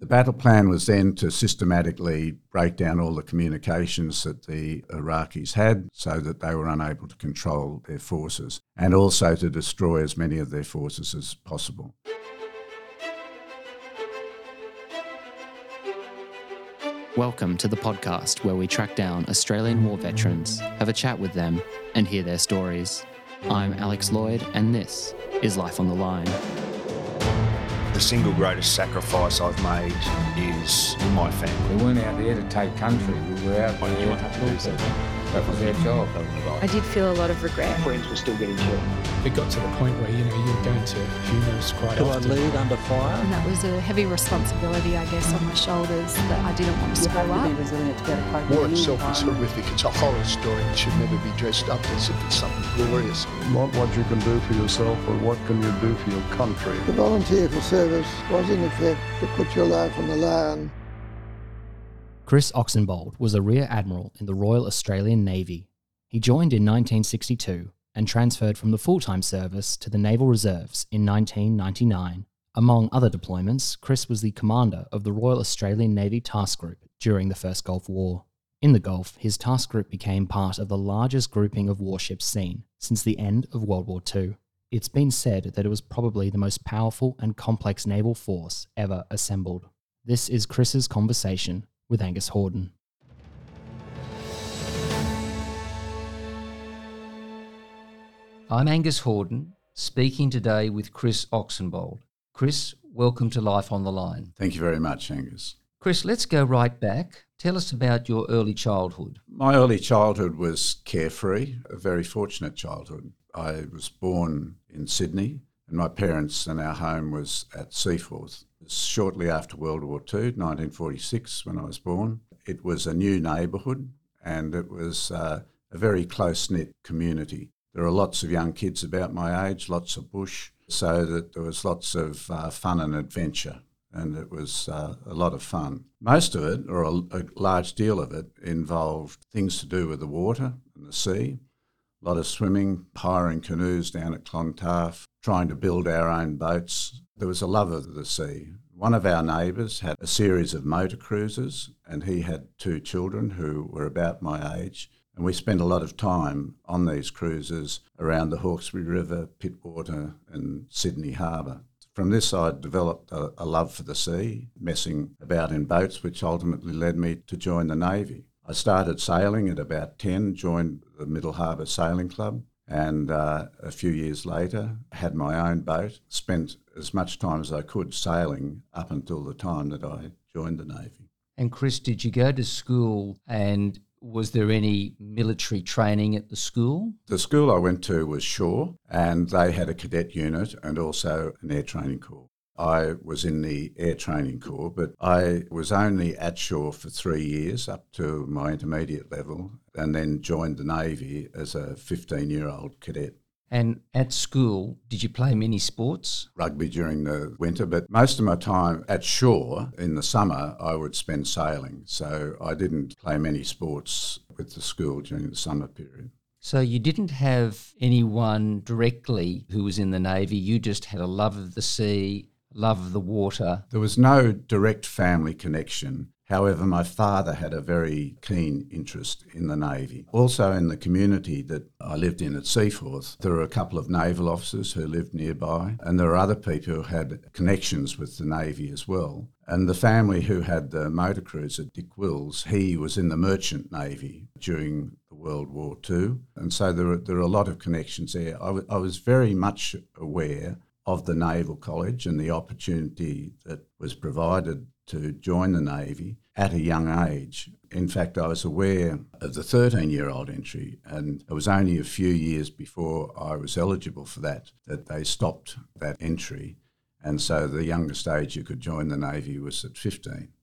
The battle plan was then to systematically break down all the communications that the Iraqis had so that they were unable to control their forces and also to destroy as many of their forces as possible. Welcome to the podcast where we track down Australian war veterans, have a chat with them, and hear their stories. I'm Alex Lloyd, and this is Life on the Line. The single greatest sacrifice I've made is my family. We weren't out there to take country, we were out there to kill people. That was our job. I did feel a lot of regret. Friends were still getting killed. It got to the point where, you know, you're going to funerals quite Do I lead under fire? And that was a heavy responsibility, I guess, on my shoulders that I didn't want to You screw have to be resilient to be able to cope War itself is horrific. It's a horror story. It should never be dressed up as if it's something glorious. Not what you can do for yourself, but what can you do for your country. The volunteer for service was in effect to put your life on the line. Chris Oxenbould was a Rear Admiral in the Royal Australian Navy. He joined in 1962 and transferred from the full time service to the Naval Reserves in 1999. Among other deployments, Chris was the commander of the Royal Australian Navy Task Group during the First Gulf War. In the Gulf, his task group became part of the largest grouping of warships seen since the end of World War II. It's been said that it was probably the most powerful and complex naval force ever assembled. This is Chris's conversation with Angus Horden. I'm Angus Horden, speaking today with Chris Oxenbould. Chris, welcome to Life on the Line. Thank you very much, Angus. Chris, let's go right back. Tell us about your early childhood. My early childhood was carefree, a very fortunate childhood. I was born in Sydney, and my parents and our home was at Seaforth. Shortly after World War II, 1946, when I was born. It was a new neighbourhood, and it was uh, a very close knit community. There are lots of young kids about my age, lots of bush, so that there was lots of uh, fun and adventure and it was uh, a lot of fun. Most of it, or a, a large deal of it, involved things to do with the water and the sea. A lot of swimming, hiring canoes down at Clontarf, trying to build our own boats. There was a love of the sea. One of our neighbours had a series of motor cruises, and he had two children who were about my age. And we spent a lot of time on these cruises around the Hawkesbury River, Pittwater, and Sydney Harbour. From this, I developed a, a love for the sea, messing about in boats, which ultimately led me to join the Navy. I started sailing at about 10, joined the Middle Harbour Sailing Club, and uh, a few years later had my own boat, spent as much time as I could sailing up until the time that I joined the Navy. And Chris, did you go to school and was there any military training at the school? The school I went to was Shore, and they had a cadet unit and also an air training corps. I was in the air training corps, but I was only at Shore for three years up to my intermediate level, and then joined the Navy as a 15 year old cadet. And at school, did you play many sports? Rugby during the winter, but most of my time at Shore in the summer, I would spend sailing. So I didn't play many sports with the school during the summer period. So you didn't have anyone directly who was in the Navy, you just had a love of the sea, love of the water. There was no direct family connection. However, my father had a very keen interest in the Navy. Also, in the community that I lived in at Seaforth, there were a couple of naval officers who lived nearby, and there were other people who had connections with the Navy as well. And the family who had the motor cruiser, Dick Wills, he was in the Merchant Navy during World War II. And so there are, there a lot of connections there. I, w- I was very much aware of the Naval College and the opportunity that was provided to join the Navy at a young age. In fact, I was aware of the 13 year old entry, and it was only a few years before I was eligible for that that they stopped that entry. And so the youngest age you could join the Navy was at 15.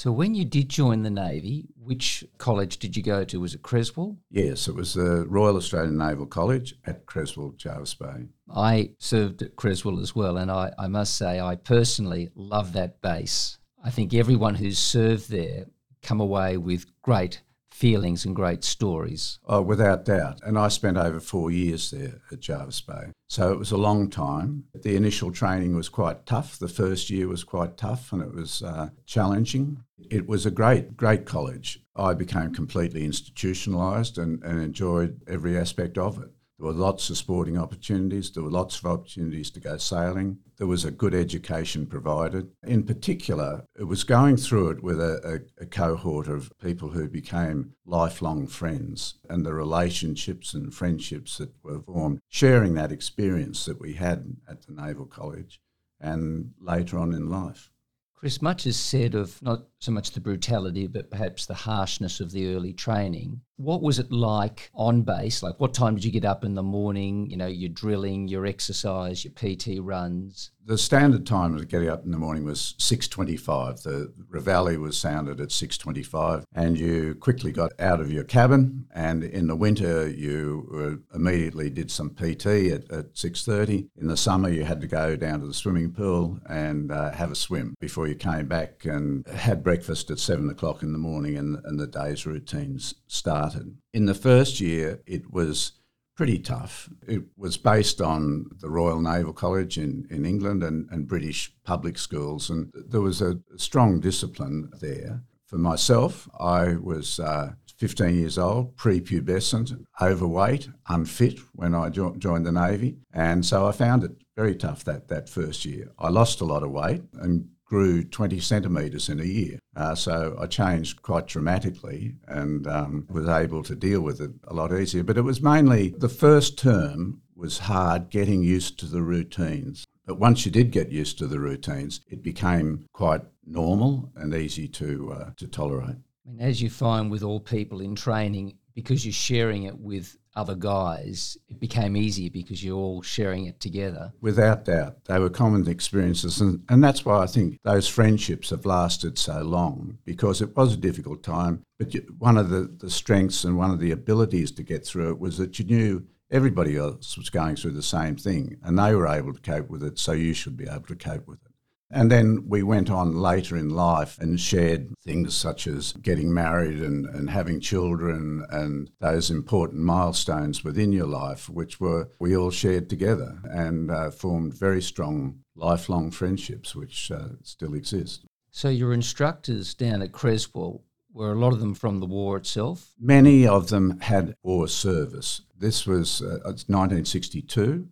So when you did join the Navy, which college did you go to? Was it Creswell? Yes, it was the Royal Australian Naval College at Creswell, Jervis Bay. I served at Creswell as well, and I, I must say I personally love that base. I think everyone who's served there come away with great feelings and great stories. Oh, without doubt. And I spent over four years there at Jervis Bay. So it was a long time. The initial training was quite tough. The first year was quite tough and it was uh, challenging. It was a great, great college. I became completely institutionalised and, and enjoyed every aspect of it. There were lots of sporting opportunities. There were lots of opportunities to go sailing. There was a good education provided. In particular, it was going through it with a, a, a, cohort of people who became lifelong friends and the relationships and friendships that were formed, sharing that experience that we had at the Naval College and later on in life. Chris, much is said of not so much the brutality, but perhaps the harshness of the early training. What was it like on base? Like, what time did you get up in the morning? You know, your drilling, your exercise, your PT runs. The standard time of getting up in the morning was six twenty-five. The reveille was sounded at six twenty-five, and you quickly got out of your cabin. And in the winter, you immediately did some PT at, at six thirty. In the summer, you had to go down to the swimming pool and uh, have a swim before you came back and had breakfast at seven o'clock in the morning, and, and the day's routines started. In the first year, it was pretty tough. It was based on the Royal Naval College in, in England and, and British public schools, and there was a strong discipline there. For myself, I was uh, 15 years old, prepubescent, overweight, unfit when I jo- joined the Navy, and so I found it very tough that, that first year. I lost a lot of weight and grew 20 centimetres in a year. Uh, so I changed quite dramatically and um, was able to deal with it a lot easier. But it was mainly the first term was hard getting used to the routines. But once you did get used to the routines, it became quite normal and easy to, uh, to tolerate. Mean, as you find with all people in training, because you're sharing it with other guys, it became easier because you're all sharing it together. Without doubt. They were common experiences. And, and that's why I think those friendships have lasted so long because it was a difficult time. But one of the, the strengths and one of the abilities to get through it was that you knew everybody else was going through the same thing and they were able to cope with it, so you should be able to cope with it. And then we went on later in life and shared things such as getting married and, and having children and those important milestones within your life, which were we all shared together and uh, formed very strong lifelong friendships, which uh, still exist. So your instructors down at Creswell were a lot of them from the war itself? Many of them had war service. This was uh, 1962.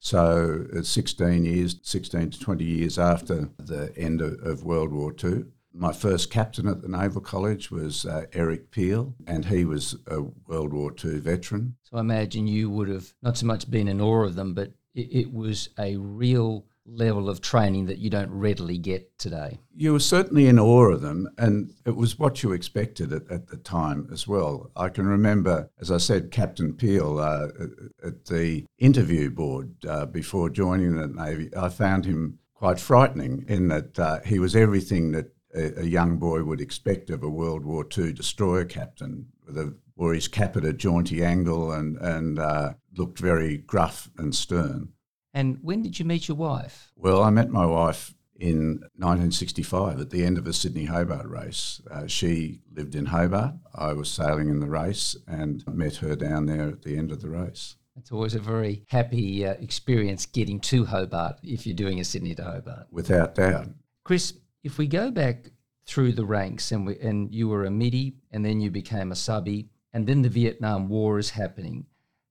So 16 years, 16 to 20 years after the end of, of World War II. My first captain at the Naval College was uh, Eric Peel, and he was a World War II veteran. So I imagine you would have not so much been in awe of them, but it, it was a real level of training that you don't readily get today. You were certainly in awe of them, and it was what you expected at, at the time as well. I can remember, as I said, Captain Peel uh, at the interview board uh, before joining the Navy. I found him quite frightening in that uh, he was everything that a, a, young boy would expect of a World War II destroyer captain, with a wore his cap at a jaunty angle and, and uh, looked very gruff and stern. And when did you meet your wife? Well, I met my wife in 1965 at the end of a Sydney Hobart race. Uh, she lived in Hobart. I was sailing in the race and met her down there at the end of the race. It's always a very happy uh, experience getting to Hobart if you're doing a Sydney to Hobart. Without doubt. Chris, if we go back through the ranks and, we, and you were a midi and then you became a subby and then the Vietnam War is happening,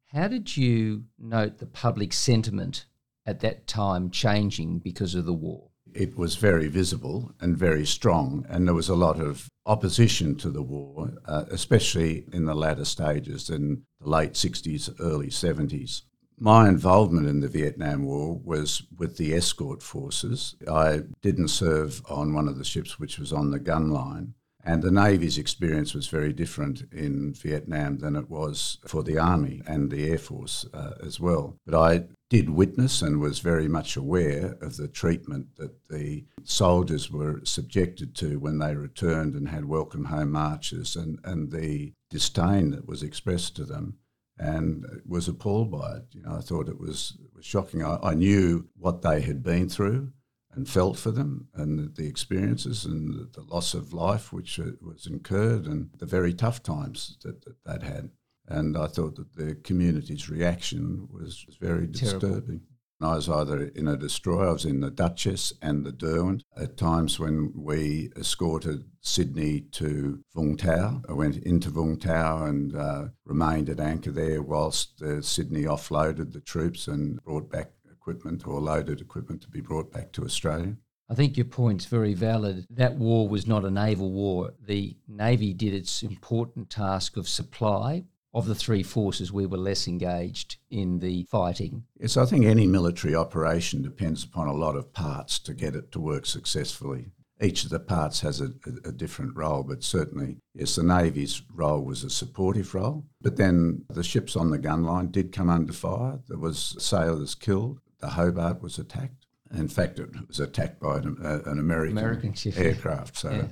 how did you note the public sentiment at that time changing because of the war? It was very visible and very strong, and there was a lot of opposition to the war, uh, especially in the latter stages in the late 60s, early 70s. My involvement in the Vietnam War was with the escort forces. I didn't serve on one of the ships which was on the gun line, and the Navy's experience was very different in Vietnam than it was for the Army and the Air Force uh, as well. But I did witness and was very much aware of the treatment that the soldiers were subjected to when they returned and had welcome home marches and, and the disdain that was expressed to them and was appalled by it. You know, I thought it was, was shocking. I, I knew what they had been through. And felt for them and the, experiences and the, loss of life which uh, was incurred and the very tough times that, that they'd had. And I thought that the community's reaction was, was very Terrible. disturbing. I was either in a destroyer, I was in the Duchess and the Derwent. At times when we escorted Sydney to Vung Tau, I went into Vung Tau and uh, remained at anchor there whilst uh, Sydney offloaded the troops and brought back equipment or loaded equipment to be brought back to Australia. I think your point's very valid. That war was not a naval war. The Navy did its important task of supply, of the three forces, we were less engaged in the fighting. Yes, I think any military operation depends upon a lot of parts to get it to work successfully. Each of the parts has a, a, a, different role, but certainly, yes, the Navy's role was a supportive role. But then the ships on the gun line did come under fire. There was sailors killed. The Hobart was attacked. In fact, it was attacked by an, uh, an American, American ship, aircraft. So, yeah.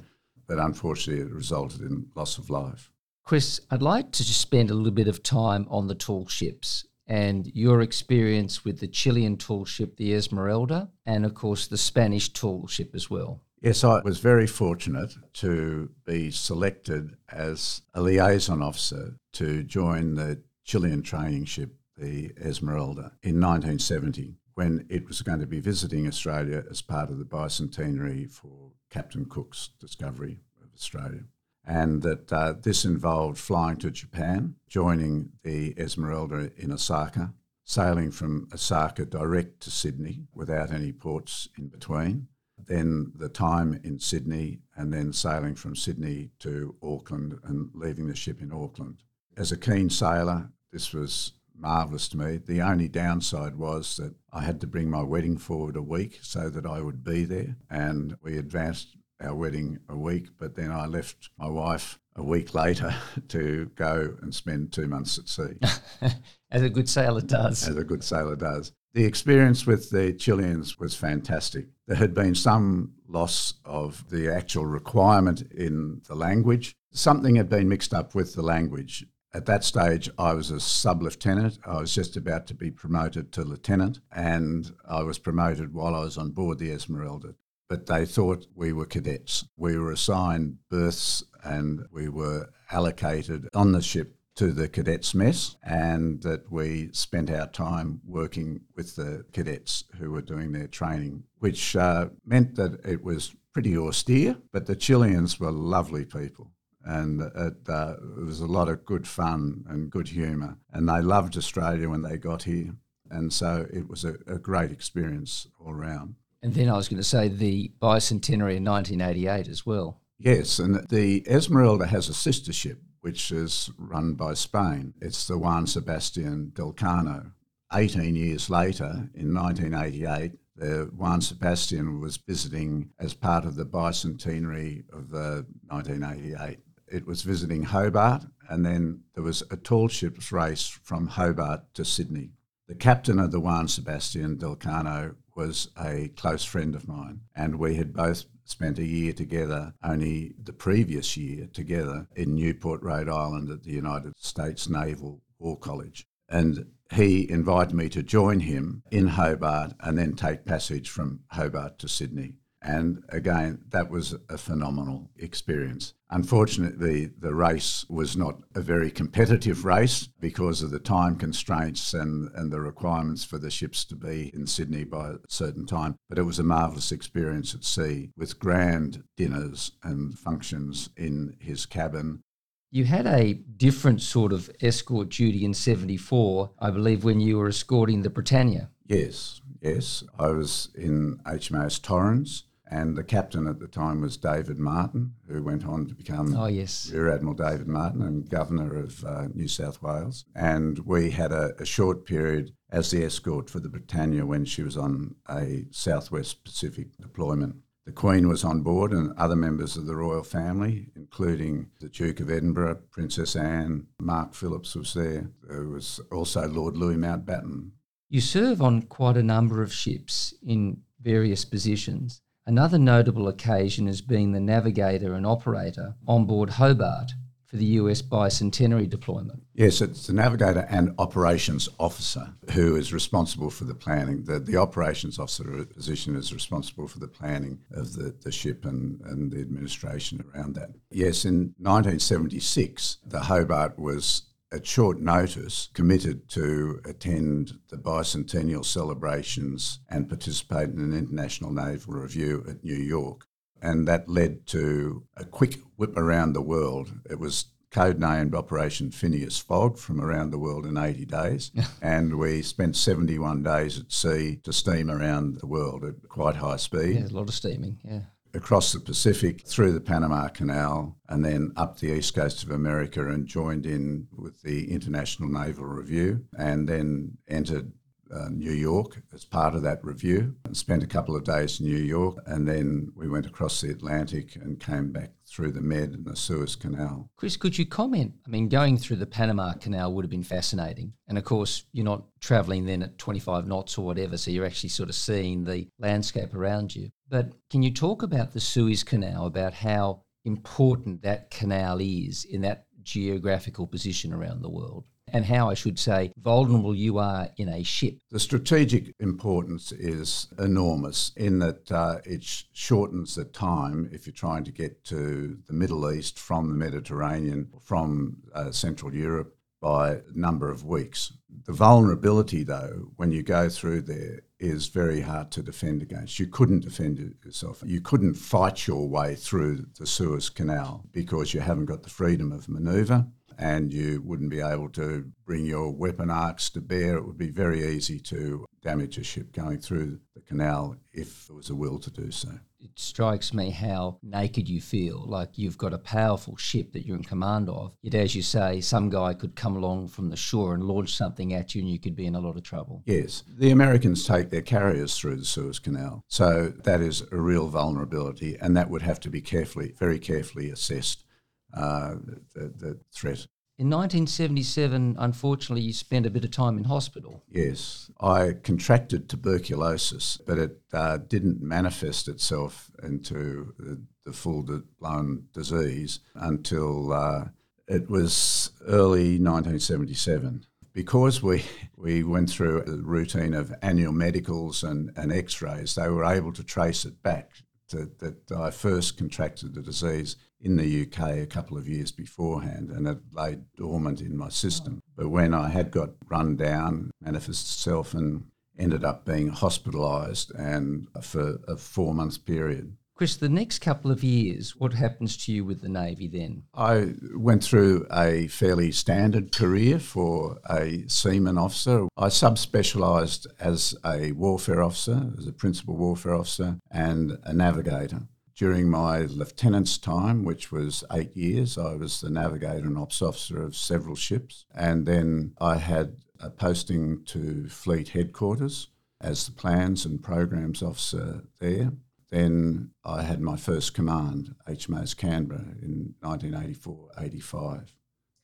but unfortunately, it resulted in loss of life. Chris, I'd like to just spend a little bit of time on the tall ships and your experience with the Chilean tall ship, the Esmeralda, and of course the Spanish tall ship as well. Yes, I was very fortunate to be selected as a liaison officer to join the Chilean training ship, the Esmeralda, in 1970 when it was going to be visiting Australia as part of the bicentenary for Captain Cook's discovery of Australia and that uh, this involved flying to Japan, joining the Esmeralda in Osaka, sailing from Osaka direct to Sydney without any ports in between, then the time in Sydney, and then sailing from Sydney to Auckland and leaving the ship in Auckland. As a keen sailor, this was marvellous to me. The only downside was that I had to bring my wedding forward a week so that I would be there, and we advanced our wedding a week, but then I left my wife a week later to go and spend two months at sea. As a good sailor does. As a good sailor does. The experience with the Chileans was fantastic. There had been some loss of the actual requirement in the language. Something had been mixed up with the language. At that stage, I was a sub lieutenant. I was just about to be promoted to lieutenant, and I was promoted while I was on board the Esmeralda but they thought we were cadets. We were assigned berths and we were allocated on the ship to the cadets mess and that we spent our time working with the cadets who were doing their training, which uh, meant that it was pretty austere, but the Chileans were lovely people. And it, uh, it was a lot of good fun and good humour. And they loved Australia when they got here. And so it was a, a great experience all round. And then I was going to say the bicentenary in 1988 as well. Yes, and the Esmeralda has a sister ship which is run by Spain. It's the Juan Sebastian de Elcano. 18 years later, in 1988, the Juan Sebastian was visiting as part of the bicentenary of the 1988. It was visiting Hobart, and then there was a tall ships race from Hobart to Sydney. The captain of the Juan Sebastian de Elcano was a close friend of mine, and we had both spent a year together, only the previous year together in Newport, Rhode Island at the United States Naval War College. And he invited me to join him in Hobart and then take passage from Hobart to Sydney. And again, that was a phenomenal experience. Unfortunately, the race was not a very competitive race because of the time constraints and, and the requirements for the ships to be in Sydney by a certain time. But it was a marvellous experience at sea with grand dinners and functions in his cabin. You had a different sort of escort duty in 74, I believe, when you were escorting the Britannia. Yes, yes. I was in HMAS Torrens and the captain at the time was David Martin, who went on to become oh, yes. Rear Admiral David Martin and Governor of uh, New South Wales. And we had a, a, short period as the escort for the Britannia when she was on a Southwest Pacific deployment. The Queen was on board and other members of the royal family, including the Duke of Edinburgh, Princess Anne, Mark Phillips was there. There was also Lord Louis Mountbatten. You serve on quite a number of ships in various positions. Another notable occasion has been the navigator and operator on board Hobart for for the US bicentenary deployment. Yes, it's the navigator and operations officer who is responsible for the planning. The, the operations officer position is responsible for the planning of the, the ship and, and the administration around that. Yes, in 1976, the Hobart was at short notice, committed to attend the bicentennial celebrations and participate in an international naval review at New York. And that led to a quick whip around the world. It was codenamed Operation Phileas Fogg from around the world in 80 days. and we spent 71 days at sea to steam around the world at quite high speed. Yeah, a lot of steaming, yeah across the Pacific, through the Panama Canal, and then up the east coast of America and joined in with the International Naval Review, and then entered uh, New York as part of that review and spent a couple of days in New York. And then we went across the Atlantic and came back through the Med and the Suez Canal. Chris, could you comment? I mean, going through the Panama Canal would have been fascinating. And of course, you're not traveling then at 25 knots or whatever, so you're actually sort of seeing the landscape around you. But can you talk about the Suez Canal, about how important that canal is in that geographical position around the world? and how I should say vulnerable you are in a ship. The strategic importance is enormous in that uh, it sh- shortens the time if you're trying to get to the Middle East from the Mediterranean, from uh, Central Europe by a number of weeks. The vulnerability, though, when you go through there, is very hard to defend against. You couldn't defend yourself. You couldn't fight your way through the Suez Canal because you haven't got the freedom of manoeuvre and you wouldn't be able to bring your weapon arcs to bear. It would be very easy to damage a ship going through the canal if there was a will to do so. It strikes me how naked you feel, like you've got a powerful ship that you're in command of. Yet, as you say, some guy could come along from the shore and launch something at you, and you could be in a lot of trouble. Yes. The Americans take their carriers through the Suez Canal. So, that is a real vulnerability, and that would have to be carefully, very carefully assessed uh, the, the threat. In 1977, unfortunately, you spent a bit of time in hospital. Yes, I contracted tuberculosis, but it uh, didn't manifest itself into the, the full blown disease until uh, it was early 1977 because we, we went through a routine of annual medicals and, and x rays, they were able to trace it back to, that I first contracted the disease in the UK a couple of years beforehand and it lay dormant in my system. But when I had got run down, manifested itself and ended up being hospitalised and for a four month period. Chris, the next couple of years, what happens to you with the Navy then? I went through a fairly standard career for a seaman officer. I subspecialised as a warfare officer, as a principal warfare officer, and a navigator. During my lieutenant's time, which was eight years, I was the navigator and ops officer of several ships. And then I had a posting to Fleet Headquarters as the plans and programs officer there. Then I had my first command, HMAS Canberra, in 1984 85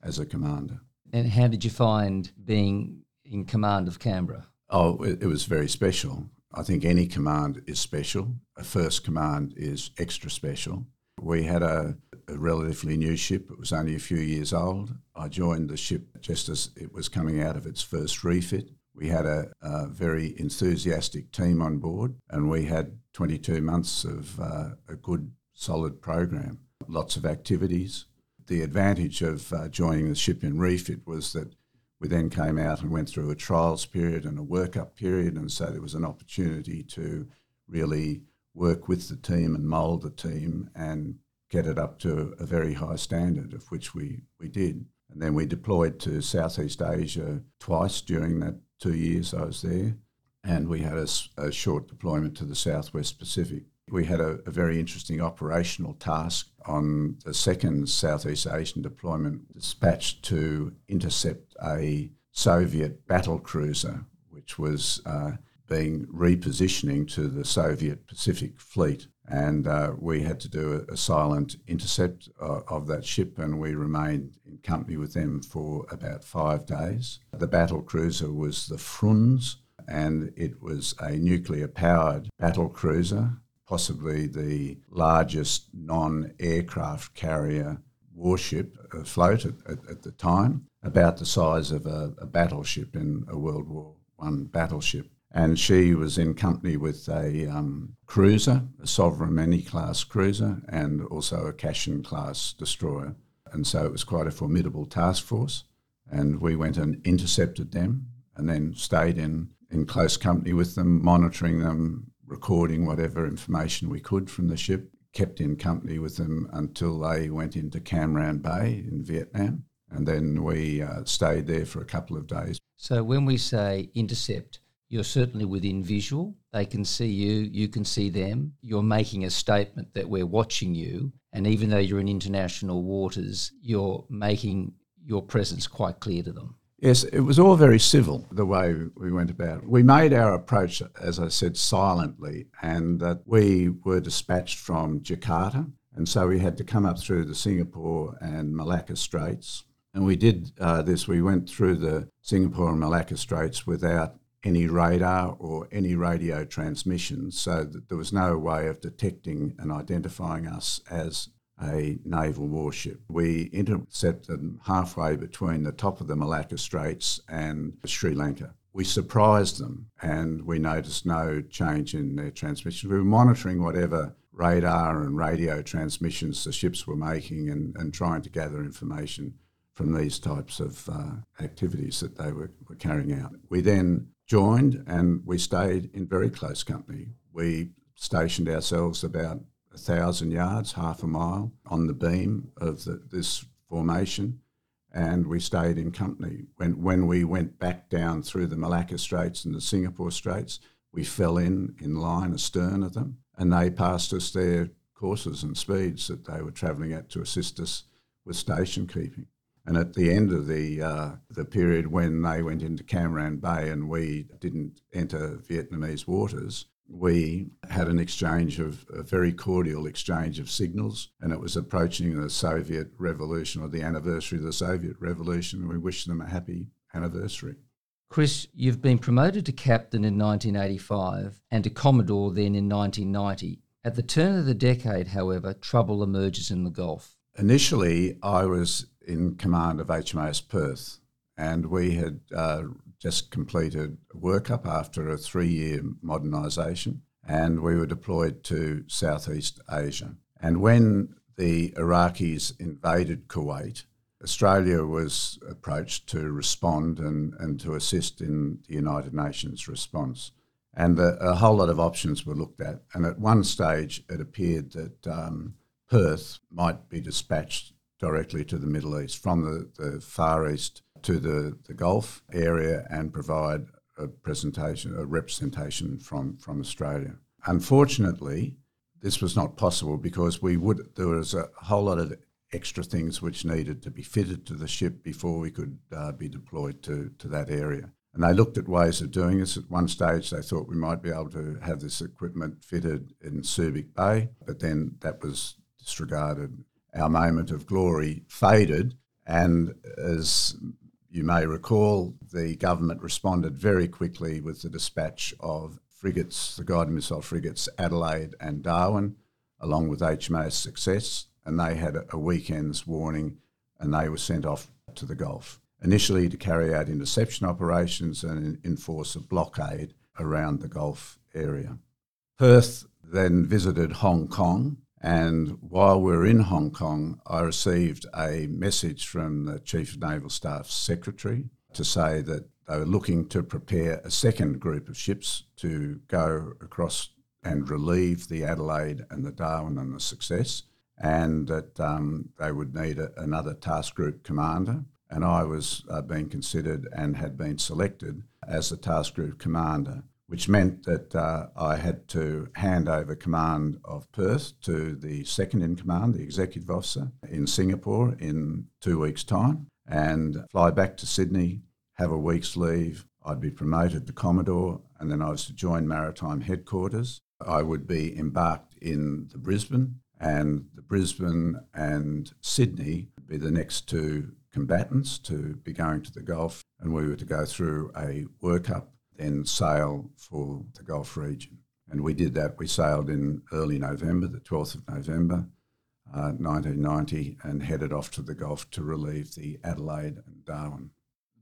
as a commander. And how did you find being in command of Canberra? Oh, it, it was very special. I think any command is special. A first command is extra special. We had a, a, relatively new ship. It was only a few years old. I joined the ship just as it was coming out of its first refit. We had a, a very enthusiastic team on board, and we had 22 months of uh, a good, solid program. Lots of activities. The advantage of uh, joining the ship in refit was that we then came out and went through a trials period and a workup period, and so there was an opportunity to really work with the team and mould the team and get it up to a very high standard, of which we, we did. And then we deployed to Southeast Asia twice during that two years I was there, and we had a, a short deployment to the Southwest Pacific. We had a, a, very interesting operational task on the second Southeast Asian deployment, dispatched to intercept a Soviet battle cruiser, which was uh, being repositioning to the Soviet Pacific Fleet. And uh, we had to do a, a silent intercept uh, of that ship, and we remained in company with them for about five days. The battle cruiser was the Frunze, and it was a nuclear powered battle cruiser possibly the largest non aircraft carrier warship afloat at, at, at, the time, about the size of a, a battleship in a World War One battleship. And she was in company with a um, cruiser, a Sovremenny class cruiser, and also a Kashin class destroyer. And so it was quite a formidable task force. And we went and intercepted them and then stayed in, in close company with them, monitoring them, recording whatever information we could from the ship, kept in company with them until they went into Cam Ranh Bay in Vietnam. And then we uh, stayed there for a couple of days. So when we say intercept, you're certainly within visual. They can see you, you can see them. You're making a statement that we're watching you. And even though you're in international waters, you're making your presence quite clear to them. Yes, it was all very civil the way we went about it. We made our approach, as I said, silently, and that we were dispatched from Jakarta. And so we had to come up through the Singapore and Malacca Straits. And we did uh, this, we went through the Singapore and Malacca Straits without any radar or any radio transmissions, so that there was no way of detecting and identifying us as a naval warship. We intercepted them halfway between the top of the Malacca Straits and Sri Lanka. We surprised them and we noticed no change in their transmission. We were monitoring whatever radar and radio transmissions the ships were making and, and trying to gather information from these types of uh, activities that they were, were carrying out. We then joined and we stayed in very close company. We stationed ourselves about a thousand yards, half a mile, on the beam of the, this formation, and we stayed in company. When when we went back down through the Malacca Straits and the Singapore Straits, we fell in in line astern of them, and they passed us their courses and speeds that they were travelling at to assist us with station keeping. And at the end of the uh, the period when they went into Cam Ranh Bay and we didn't enter Vietnamese waters, we had an exchange of a very cordial exchange of signals, and it was approaching the Soviet Revolution or the anniversary of the Soviet Revolution, and we wished them a happy anniversary. Chris, you've been promoted to captain in 1985 and to commodore then in 1990. At the turn of the decade, however, trouble emerges in the Gulf. Initially, I was in command of HMAS Perth, and we had uh, just completed workup after a three year modernisation, and we were deployed to Southeast Asia. And when the Iraqis invaded Kuwait, Australia was approached to respond and, and to assist in the United Nations response. And a, a whole lot of options were looked at. And at one stage, it appeared that um, Perth might be dispatched directly to the Middle East from the, the Far East to the, the Gulf area and provide a presentation, a representation from, from Australia. Unfortunately, this was not possible because we would there was a whole lot of extra things which needed to be fitted to the ship before we could uh, be deployed to, to that area. And they looked at ways of doing this. At one stage, they thought we might be able to have this equipment fitted in Subic Bay, but then that was disregarded. Our moment of glory faded, and as you may recall the government responded very quickly with the dispatch of frigates, the guided missile frigates Adelaide and Darwin, along with HMAS Success, and they had a weekend's warning and they were sent off to the Gulf. Initially to carry out interception operations and enforce a blockade around the Gulf area. Perth then visited Hong Kong and while we were in Hong Kong, I received a message from the Chief of Naval Staff's secretary to say that they were looking to prepare a second group of ships to go across and relieve the Adelaide and the Darwin and the Success, and that um, they would need a, another task group commander. And I was uh, being considered and had been selected as the task group commander which meant that uh, I had to hand over command of Perth to the second in command, the executive officer, in Singapore in two weeks' time, and fly back to Sydney, have a week's leave. I'd be promoted to Commodore, and then I was to join Maritime Headquarters. I would be embarked in the Brisbane, and the Brisbane and Sydney would be the next two combatants to be going to the Gulf, and we were to go through a workup then sail for the Gulf region. And we did that. We sailed in early November, the 12th of November, uh, 1990 and headed off to the Gulf to relieve the Adelaide and Darwin.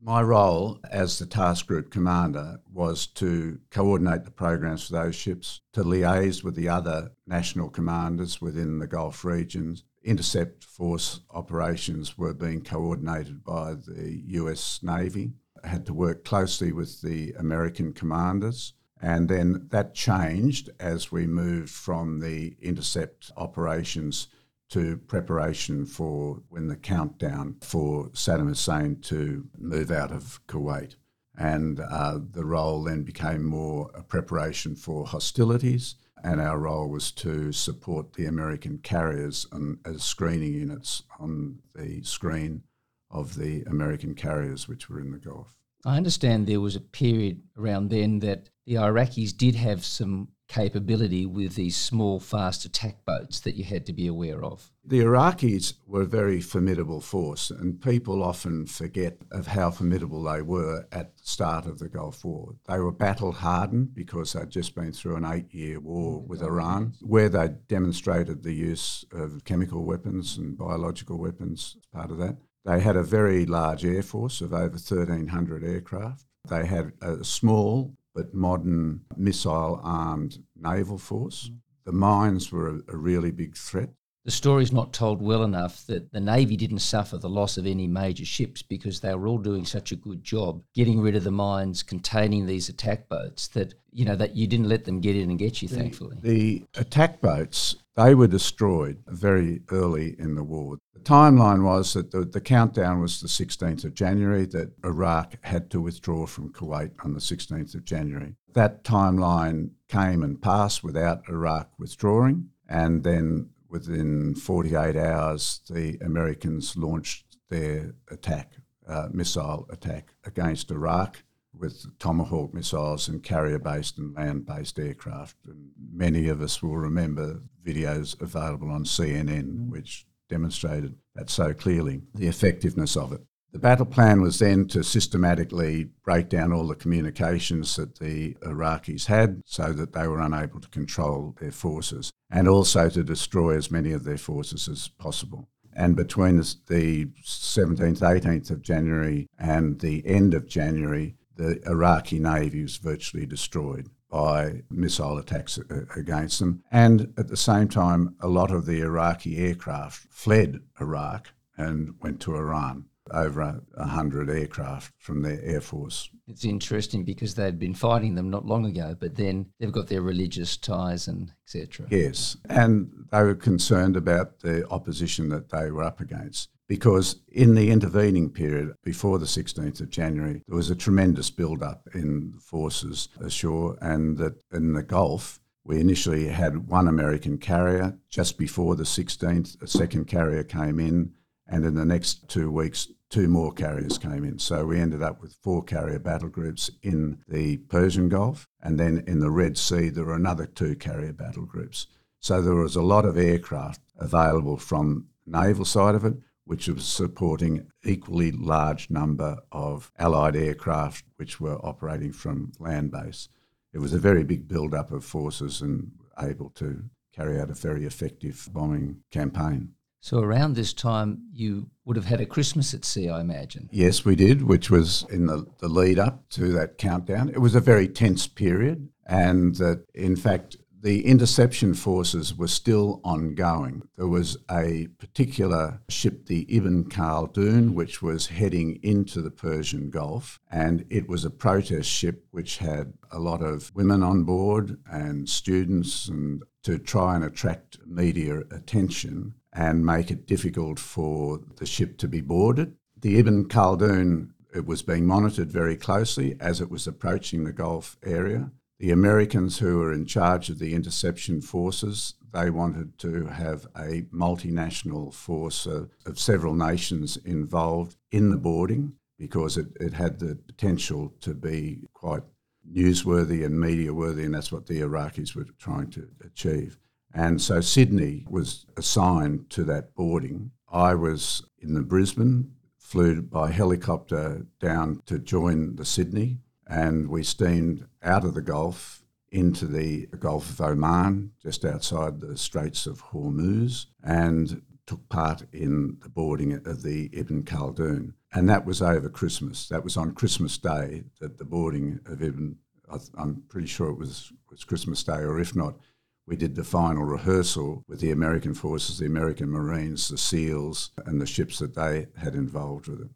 My role as the task group commander was to coordinate the programs for those ships, to liaise with the other national commanders within the Gulf regions. Intercept force operations were being coordinated by the US Navy. Had to work closely with the American commanders. And then that changed as we moved from the intercept operations to preparation for when the countdown for Saddam Hussein to move out of Kuwait. And uh, the role then became more a preparation for hostilities, and our role was to support the American carriers and, as screening units on the screen of the American carriers which were in the Gulf. I understand there was a period around then that the Iraqis did have some capability with these small, fast attack boats that you had to be aware of? The Iraqis were a very formidable force, and people often forget of how formidable they were at the start of the Gulf War. They were battle hardened because they'd just been through an eight year war oh with Iran, where they demonstrated the use of chemical weapons and biological weapons as part of that. They had a very large air force of over 1,300 aircraft. They had a small but modern missile armed naval force. Mm. The mines were a, a really big threat. The story's not told well enough that the Navy didn't suffer the loss of any major ships because they were all doing such a good job getting rid of the mines containing these attack boats that, you know, that you didn't let them get in and get you, the, thankfully. The attack boats, they were destroyed very early in the war. The timeline was that the, the countdown was the 16th of January, that Iraq had to withdraw from Kuwait on the 16th of January. That timeline came and passed without Iraq withdrawing, and then within 48 hours, the Americans launched their attack, uh, missile attack against Iraq with Tomahawk missiles and carrier based and land based aircraft. And many of us will remember videos available on CNN which demonstrated that so clearly, the effectiveness of it. The battle plan was then to systematically break down all the communications that the Iraqis had so that they were unable to control their forces and also to destroy as many of their forces as possible. And between the 17th, 18th of January and the end of January, the Iraqi navy was virtually destroyed by missile attacks uh, against them. And at the same time, a lot of the Iraqi aircraft fled Iraq and went to Iran over a hundred aircraft from their air force. It's interesting because they'd been fighting them not long ago, but then they've got their religious ties and etc. Yes, and they were concerned about the opposition that they were up against because in the intervening period before the 16th of January, there was a tremendous build-up in forces ashore, and that in the Gulf. We initially had one American carrier. Just before the 16th, a second carrier came in and in the next two weeks, two more carriers came in. So we ended up with four carrier battle groups in the Persian Gulf. And then in the Red Sea, there were another two carrier battle groups. So there was a lot of aircraft available from naval side of it, which was supporting equally large number of allied aircraft which were operating from land base. It was a very big build-up of forces and able to carry out a very effective bombing campaign. So around this time, you would have had a Christmas at sea, I imagine. Yes, we did, which was in the, the lead up to that countdown. It was a very tense period, and that in fact, the interception forces were still ongoing. There was a particular ship, the Ibn Khaldun, which was heading into the Persian Gulf, and it was a protest ship which had a lot of women on board and students, and to try and attract media attention and make it difficult for the ship to be boarded. The Ibn Khaldun it was being monitored very closely as it was approaching the Gulf area. The Americans who were in charge of the interception forces, they wanted to have a multinational force of, of several nations involved in the boarding because it, it had the potential to be quite newsworthy and media worthy, and that's what the Iraqis were trying to achieve. And so Sydney was assigned to that boarding. I was in the Brisbane, flew by helicopter down to join the Sydney, and we steamed out of the Gulf into the Gulf of Oman, just outside the Straits of Hormuz, and took part in the boarding of the Ibn Khaldun. And that was over Christmas. That was on Christmas Day that the boarding of Ibn, I'm pretty sure it was, was Christmas Day, or if not, we did the final rehearsal with the American forces, the American Marines, the SEALs, and the ships that they had involved with it.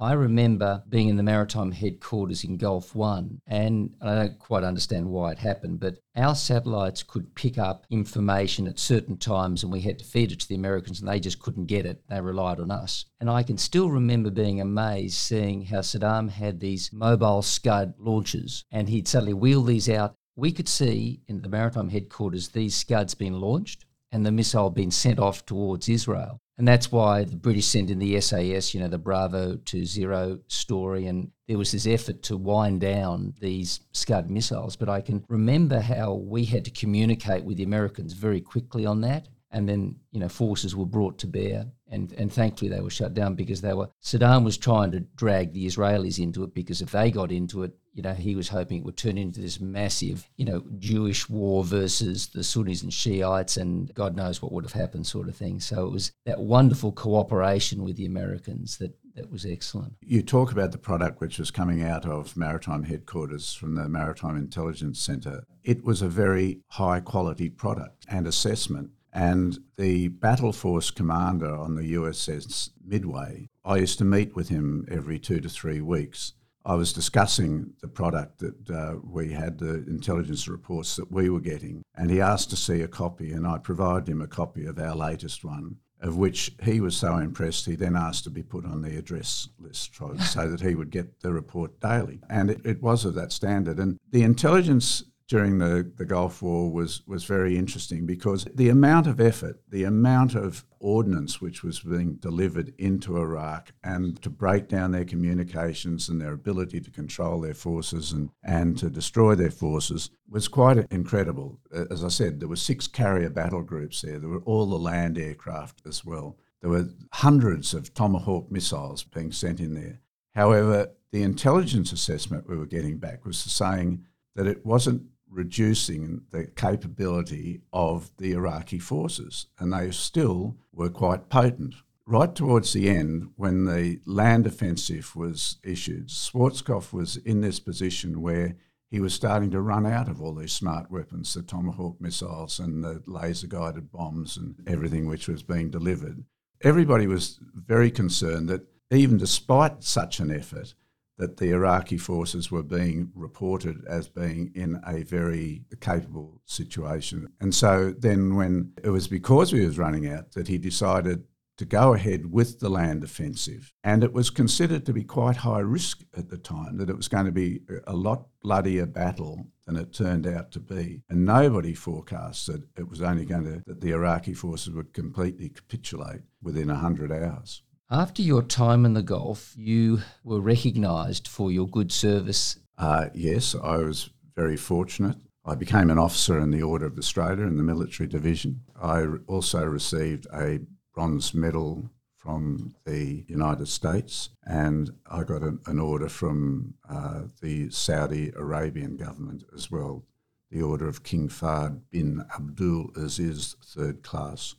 I remember being in the maritime headquarters in Gulf One, and I don't quite understand why it happened, but our satellites could pick up information at certain times, and we had to feed it to the Americans, and they just couldn't get it. They relied on us. And I can still remember being amazed seeing how Saddam had these mobile Scud launchers, and he'd suddenly wheel these out. We could see in the maritime headquarters these Scuds being launched and the missile being sent off towards Israel. And that's why the British sent in the SAS, you know, the Bravo Two Zero story. And there was this effort to wind down these Scud missiles. But I can remember how we had to communicate with the Americans very quickly on that. And then, you know, forces were brought to bear. And, and thankfully they were shut down because they were Saddam was trying to drag the Israelis into it because if they got into it, you know, he was hoping it would turn into this massive, you know, Jewish war versus the Sunnis and Shiites, and God knows what would have happened, sort of thing. So it was that wonderful cooperation with the Americans that that was excellent. You talk about the product which was coming out of maritime headquarters from the Maritime Intelligence Centre. It was a very high quality product and assessment. And the battle force commander on the USS Midway, I used to meet with him every two to three weeks I was discussing the product that uh, we had, the intelligence reports that we were getting, and he asked to see a copy, and I provided him a copy of our latest one, of which he was so impressed he then asked to be put on the address list so that he would get the report daily. And it, it was of that standard. And the intelligence during the, the Gulf War was, was very interesting because the amount of effort, the amount of ordnance which was being delivered into Iraq and to break down their communications and their ability to control their forces and, and to destroy their forces was quite incredible. As I said, there were six carrier battle groups there. There were all the land aircraft as well. There were hundreds of Tomahawk missiles being sent in there. However, the intelligence assessment we were getting back was saying that it wasn't reducing the capability of the Iraqi forces, and they still were quite potent. Right towards the end, when the land offensive was issued, Schwarzkopf was in this position where he was starting to run out of all these smart weapons, the Tomahawk missiles and the laser guided bombs and everything which was being delivered. Everybody was very concerned that even despite such an effort, that the Iraqi forces were being reported as being in a very capable situation. And so then, when it was because he was running out that he decided to go ahead with the land offensive. And it was considered to be quite high risk at the time, that it was going to be a lot bloodier battle than it turned out to be. And nobody forecast that it was only going to, that the Iraqi forces would completely capitulate within 100 hours. After your time in the Gulf, you were recognised for your good service. Uh, yes, I was very fortunate. I became an officer in the Order of Australia in the military division. I also received a bronze medal from the United States, and I got an, an order from uh, the Saudi Arabian government as well, the Order of King Fahd bin Abdul Aziz, third class.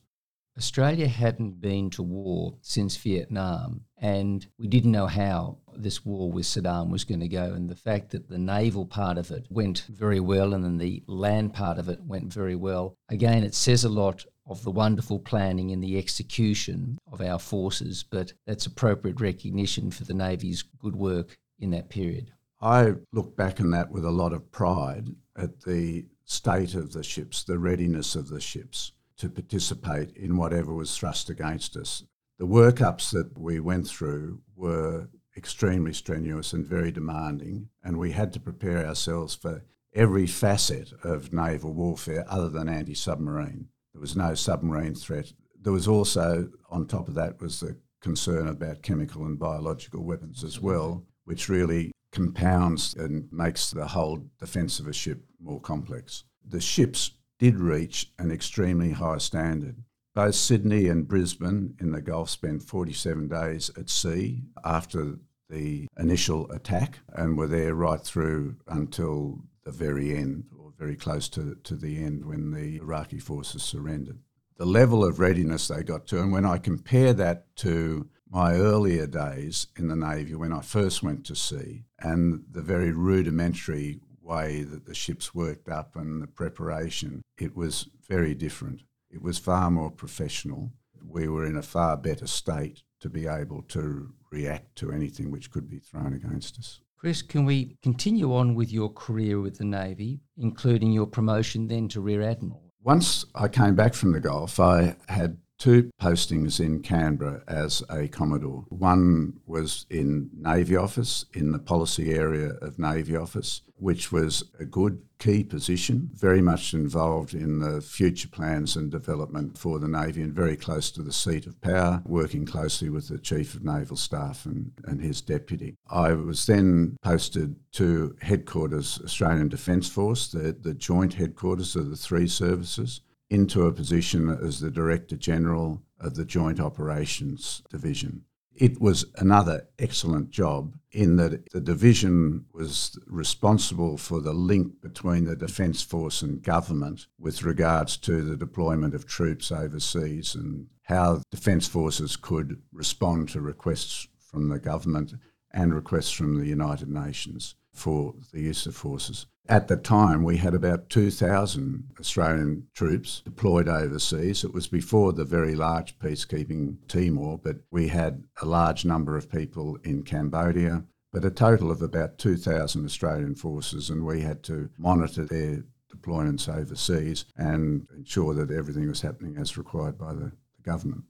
Australia hadn't been to war since Vietnam, and we didn't know how this war with Saddam was going to go. And the fact that the naval part of it went very well and then the land part of it went very well, again, it says a lot of the wonderful planning and the execution of our forces, but that's appropriate recognition for the Navy's good work in that period. I look back on that with a lot of pride at the state of the ships, the readiness of the ships to participate in whatever was thrust against us. The workups that we went through were extremely strenuous and very demanding, and we had to prepare ourselves for every facet of naval warfare other than anti submarine. There was no submarine threat. There was also, on top of that, was the concern about chemical and biological weapons as well, which really compounds and makes the whole defence of a ship more complex. The ships did reach an extremely high standard. Both Sydney and Brisbane in the Gulf spent 47 days at sea after the initial attack and were there right through until the very end or very close to, to the end when the Iraqi forces surrendered. The level of readiness they got to, and when I compare that to my earlier days in the Navy when I first went to sea and the very rudimentary way that the ships worked up and the preparation, it was very different. It was far more professional. We were in a far better state to be able to react to anything which could be thrown against us. Chris, can we continue on with your career with the Navy, including your promotion then to Rear Admiral? Once I came back from the Gulf, I had two postings in Canberra as a Commodore. One was in Navy Office, in the policy area of Navy Office, which was a good key position, very much involved in the future plans and development for the Navy and very close to the seat of power, working closely with the Chief of Naval Staff and, and his deputy. I was then posted to headquarters, Australian Defence Force, the, the joint headquarters of the three services into a position as the Director General of the Joint Operations Division. It was another excellent job in that the division was responsible for the link between the Defence Force and government with regards to the deployment of troops overseas and how Defence Forces could respond to requests from the government and requests from the United Nations for the use of forces. At the time, we had about 2,000 Australian troops deployed overseas. It was before the very large peacekeeping Timor, but we had a large number of people in Cambodia, but a total of about 2,000 Australian forces, and we had to monitor their deployments overseas and ensure that everything was happening as required by the, the government.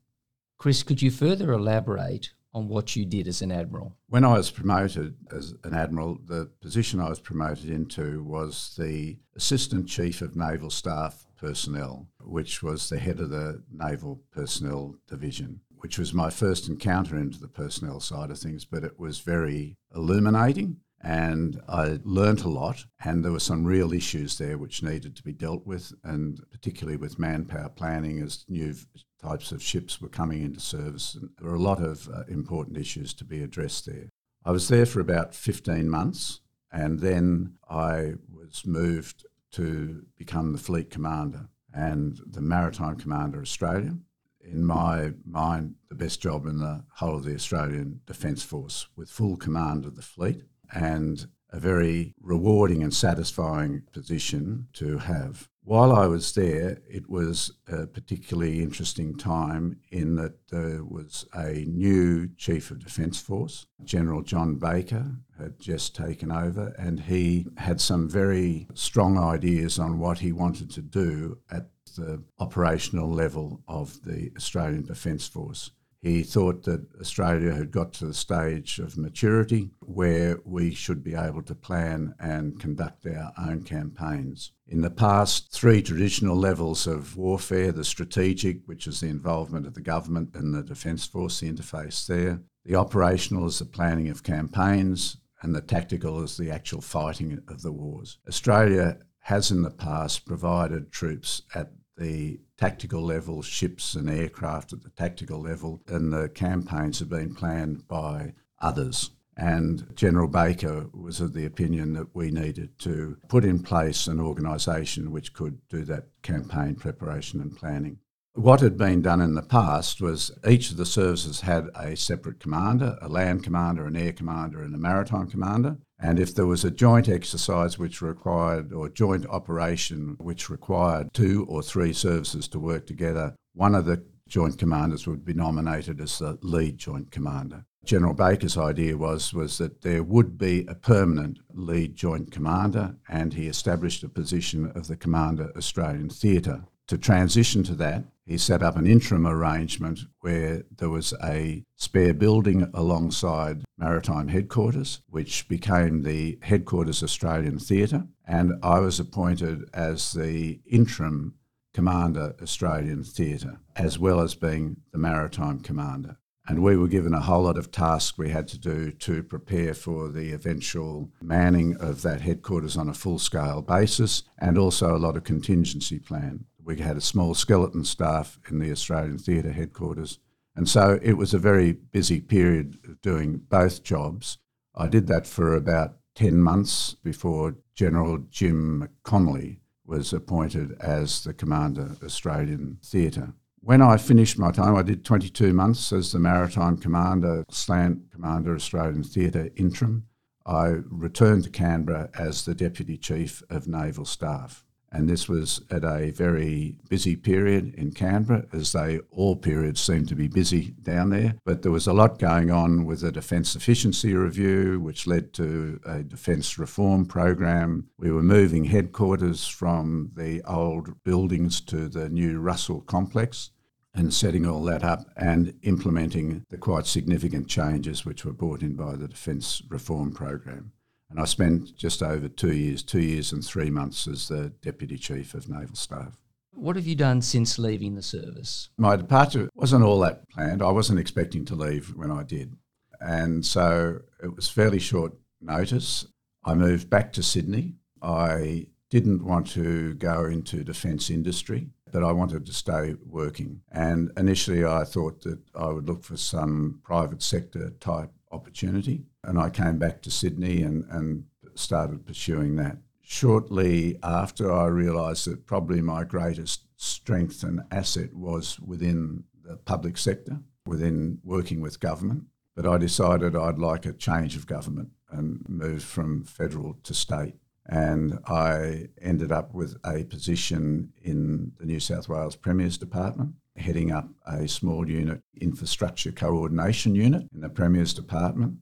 Chris, could you further elaborate on what you did as an admiral? When I was promoted as an admiral, the position I was promoted into was the Assistant Chief of Naval Staff Personnel, which was the head of the Naval Personnel Division, which was my first encounter into the personnel side of things, but it was very illuminating. And I learnt a lot, and there were some real issues there which needed to be dealt with, and particularly with manpower planning as new types of ships were coming into service. And there were a lot of uh, important issues to be addressed there. I was there for about 15 months and then I was moved to become the fleet commander and the maritime commander Australia. In my mind, the best job in the whole of the Australian Defence Force with full command of the fleet and a very rewarding and satisfying position to have. While I was there, it was a particularly interesting time in that there was a new Chief of Defence Force, General John Baker, had just taken over, and he had some very strong ideas on what he wanted to do at the operational level of the Australian Defence Force. He thought that Australia had got to the stage of maturity where we should be able to plan and conduct our own campaigns. In the past, three traditional levels of warfare the strategic, which is the involvement of the government and the Defence Force, the interface there, the operational is the planning of campaigns, and the tactical is the actual fighting of the wars. Australia has in the past provided troops at the tactical level, ships and aircraft at the tactical level, and the campaigns have been planned by others. And General Baker was of the opinion that we needed to put in place an organisation which could do that campaign preparation and planning. What had been done in the past was each of the services had a separate commander, a land commander, an air commander, and a maritime commander. And if there was a joint exercise which required, or joint operation which required two or three services to work together, one of the joint commanders would be nominated as the lead joint commander. General Baker's idea was, was that there would be a permanent lead joint commander, and he established a position of the Commander Australian Theatre. To transition to that, he set up an interim arrangement where there was a spare building alongside Maritime Headquarters, which became the Headquarters Australian Theatre, and I was appointed as the interim Commander Australian Theatre, as well as being the Maritime Commander. And we were given a whole lot of tasks we had to do to prepare for the eventual manning of that headquarters on a full scale basis and also a lot of contingency plan. We had a small skeleton staff in the Australian Theatre headquarters. And so it was a very busy period of doing both jobs. I did that for about 10 months before General Jim Connolly was appointed as the Commander Australian Theatre. When I finished my time, I did 22 months as the Maritime Commander, Slant Commander Australian Theatre interim. I returned to Canberra as the Deputy Chief of Naval Staff. And this was at a very busy period in Canberra, as they all periods seem to be busy down there. But there was a lot going on with the Defence Efficiency Review, which led to a Defence Reform Program. We were moving headquarters from the old buildings to the new Russell Complex and setting all that up and implementing the quite significant changes which were brought in by the Defence Reform Program. And I spent just over two years, two years and three months as the Deputy Chief of Naval Staff. What have you done since leaving the service? My departure wasn't all that planned. I wasn't expecting to leave when I did. And so it was fairly short notice. I moved back to Sydney. I didn't want to go into defence industry, but I wanted to stay working. And initially I thought that I would look for some private sector type opportunity. And I came back to Sydney and, and started pursuing that. Shortly after, I realised that probably my greatest strength and asset was within the public sector, within working with government. But I decided I'd like a change of government and move from federal to state. And I ended up with a position in the New South Wales Premier's Department heading up a small unit, infrastructure coordination unit in the Premier's Department.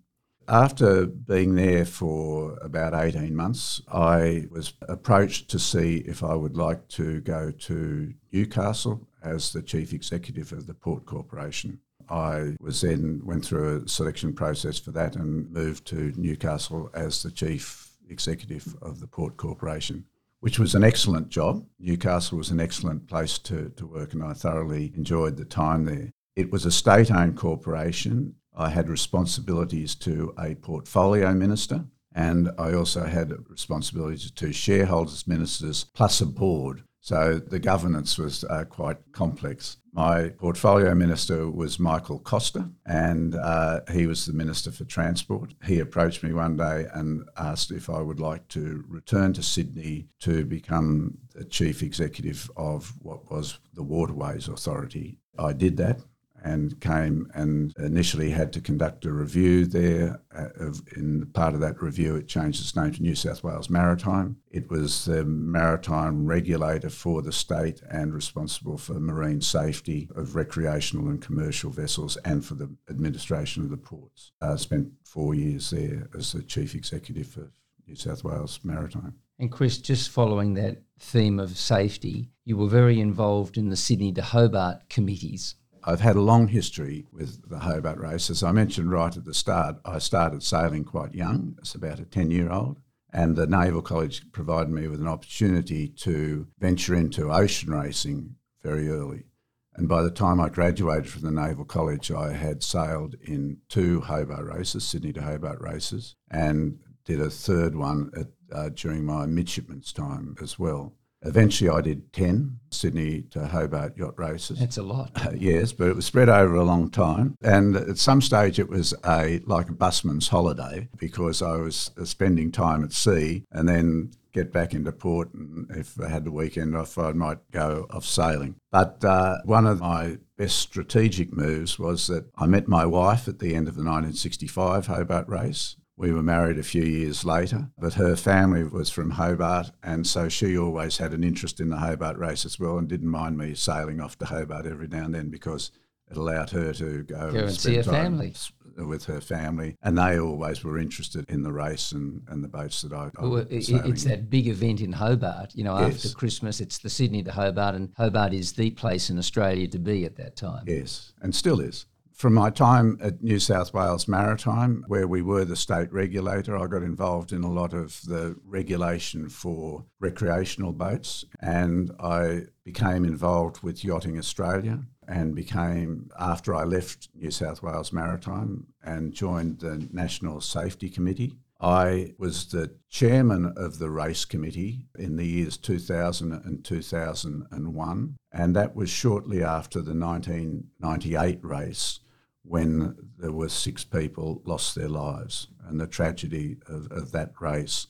After being there for about 18 months, I was approached to see if I would like to go to Newcastle as the Chief Executive of the Port Corporation. I was then went through a selection process for that and moved to Newcastle as the Chief Executive of the Port Corporation which was an excellent job. Newcastle was an excellent place to, to work, and I thoroughly enjoyed the time there. It was a state owned corporation. I had responsibilities to a portfolio minister, and I also had responsibilities to shareholders, ministers, plus a board. So the governance was uh, quite complex. My portfolio minister was Michael Costa, and uh, he was the Minister for Transport. He approached me one day and asked if I would like to return to Sydney to become the Chief Executive of what was the Waterways Authority. I did that and came and initially had to conduct a review there. Uh, in part of that review, it changed its name to New South Wales Maritime. It was the maritime regulator for the state and responsible for marine safety of recreational and commercial vessels and for the administration of the ports. I spent four years there as the chief executive of New South Wales Maritime. And Chris, just following that theme of safety, you were very involved in the Sydney to Hobart committees. I've had a long history with the Hobart race. As I mentioned right at the start, I started sailing quite young, as about a 10 year old, and the Naval College provided me with an opportunity to venture into ocean racing very early. And by the time I graduated from the Naval College, I had sailed in two Hobart races, Sydney to Hobart races, and did a third one at, uh, during my midshipman's time as well. Eventually, I did 10 Sydney to Hobart yacht races. That's a lot. Uh, yes, but it was spread over a long time. And at some stage, it was a like a busman's holiday because I was uh, spending time at sea and then get back into port. And if I had the weekend off, I might go off sailing. But uh, one of my best strategic moves was that I met my wife at the end of the 1965 Hobart race. We were married a few years later, but her family was from Hobart, and so she always had an interest in the Hobart race as well and didn't mind me sailing off to Hobart every now and then because it allowed her to go, go and, see her family. With her family, and they always were interested in the race and, and the boats that I. I well, it's that big event in Hobart. You know, yes. after Christmas, it's the Sydney to Hobart, and Hobart is the place in Australia to be at that time. Yes, and still is. From my time at New South Wales Maritime, where we were the state regulator, I got involved in a lot of the regulation for recreational boats and I became involved with Yachting Australia and became, after I left New South Wales Maritime and joined the National Safety Committee, I was the chairman of the race committee in the years 2000 and 2001, and that was shortly after the 1998 race when there were six people lost their lives and the tragedy of, of that race.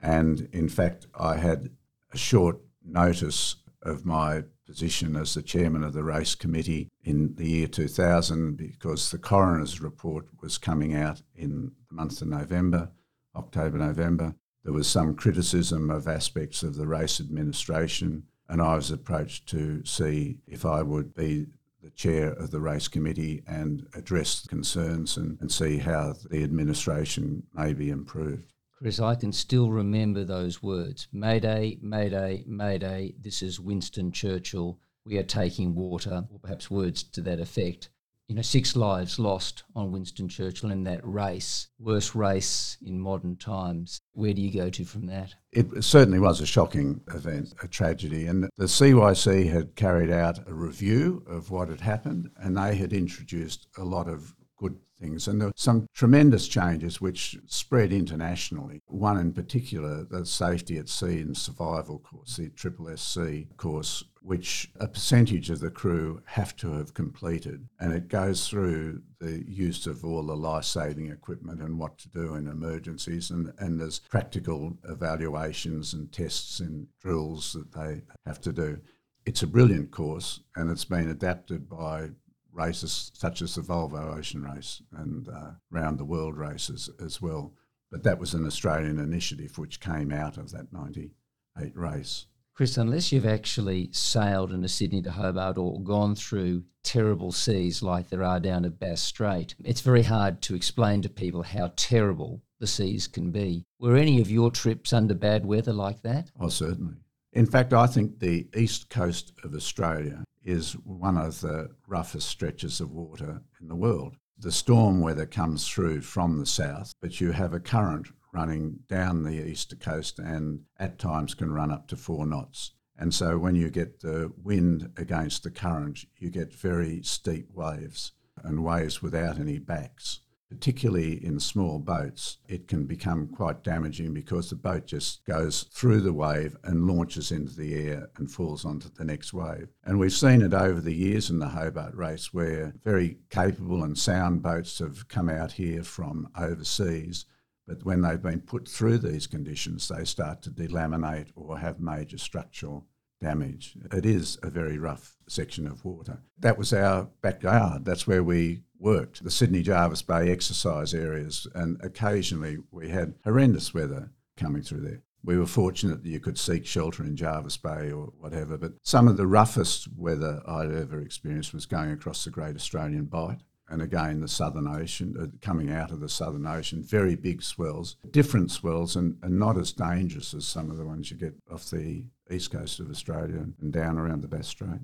And in fact, I had a short notice of my position as the chairman of the race committee in the year 2000 because the coroner's report was coming out in the month of November, October, November. There was some criticism of aspects of the race administration, and I was approached to see if I would be the chair of the race committee and address concerns and, and see how the administration may be improved. Chris, I can still remember those words Mayday, Mayday, Mayday. This is Winston Churchill. We are taking water, or perhaps words to that effect. You know, six lives lost on Winston Churchill in that race, worst race in modern times. Where do you go to from that? It certainly was a shocking event, a tragedy. And the CYC had carried out a review of what had happened, and they had introduced a lot of good things. And there were some tremendous changes which spread internationally. One in particular, the safety at sea and survival course, the Triple SC course, which a percentage of the crew have to have completed. And it goes through the use of all the life saving equipment and what to do in emergencies. And, and there's practical evaluations and tests and drills that they have to do. It's a brilliant course and it's been adapted by races such as the Volvo Ocean Race and uh, round the world races as well. But that was an Australian initiative which came out of that 98 race. Chris, unless you've actually sailed in a Sydney to Hobart or gone through terrible seas like there are down at Bass Strait, it's very hard to explain to people how terrible the seas can be. Were any of your trips under bad weather like that? Oh, certainly. In fact, I think the east coast of Australia is one of the roughest stretches of water in the world. The storm weather comes through from the south, but you have a current running down the east coast and at times can run up to four knots. And so when you get the wind against the current, you get very steep waves and waves without any backs particularly in small boats, it can become quite damaging because the boat just goes through the wave and launches into the air and falls onto the next wave. And we've seen it over the years in the Hobart race where very capable and sound boats have come out here from overseas. But when they've been put through these conditions, they start to delaminate or have major structural damage. It is a very rough section of water. That was our backyard. That's where we worked, the Sydney Jervis Bay exercise areas, and occasionally we had horrendous weather coming through there. We were fortunate that you could seek shelter in Jervis Bay or whatever, but some of the roughest weather I'd ever experienced was going across the Great Australian Bight. And again, the Southern Ocean, uh, coming out of the Southern Ocean, very big swells, different swells, and, and not as dangerous as some of the ones you get off the east coast of Australia and down around the Bass Strait.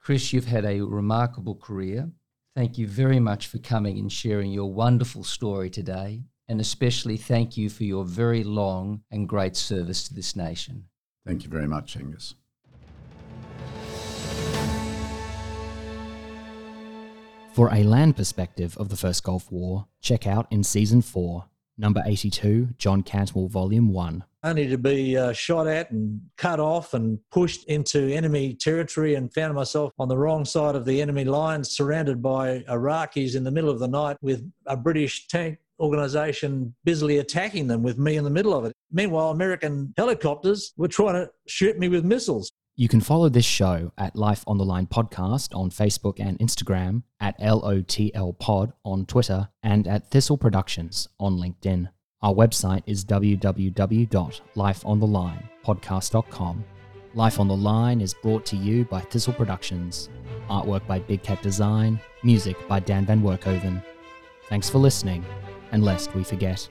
Chris, you've had a remarkable career. Thank you very much for coming and sharing your wonderful story today, and especially thank you for your very long and great service to this nation. Thank you very much, Angus. For a land perspective of the First Gulf War, check out in Season 4, Number 82, John Cantwell, Volume 1 only to be uh, shot at and cut off and pushed into enemy territory and found myself on the wrong side of the enemy lines, surrounded by Iraqis in the middle of the night with a British tank organisation busily attacking them with me in the middle of it. Meanwhile, American helicopters were trying to shoot me with missiles. You can follow this show at Life on the Line podcast on Facebook and Instagram, at LOTL Pod on Twitter, and at Thistle Productions on LinkedIn. Our website is www.lifeonthelinepodcast.com. Life on the Line is brought to you by Thistle Productions. Artwork by Big Cat Design, music by Dan Van Workhoven. Thanks for listening, and lest we forget.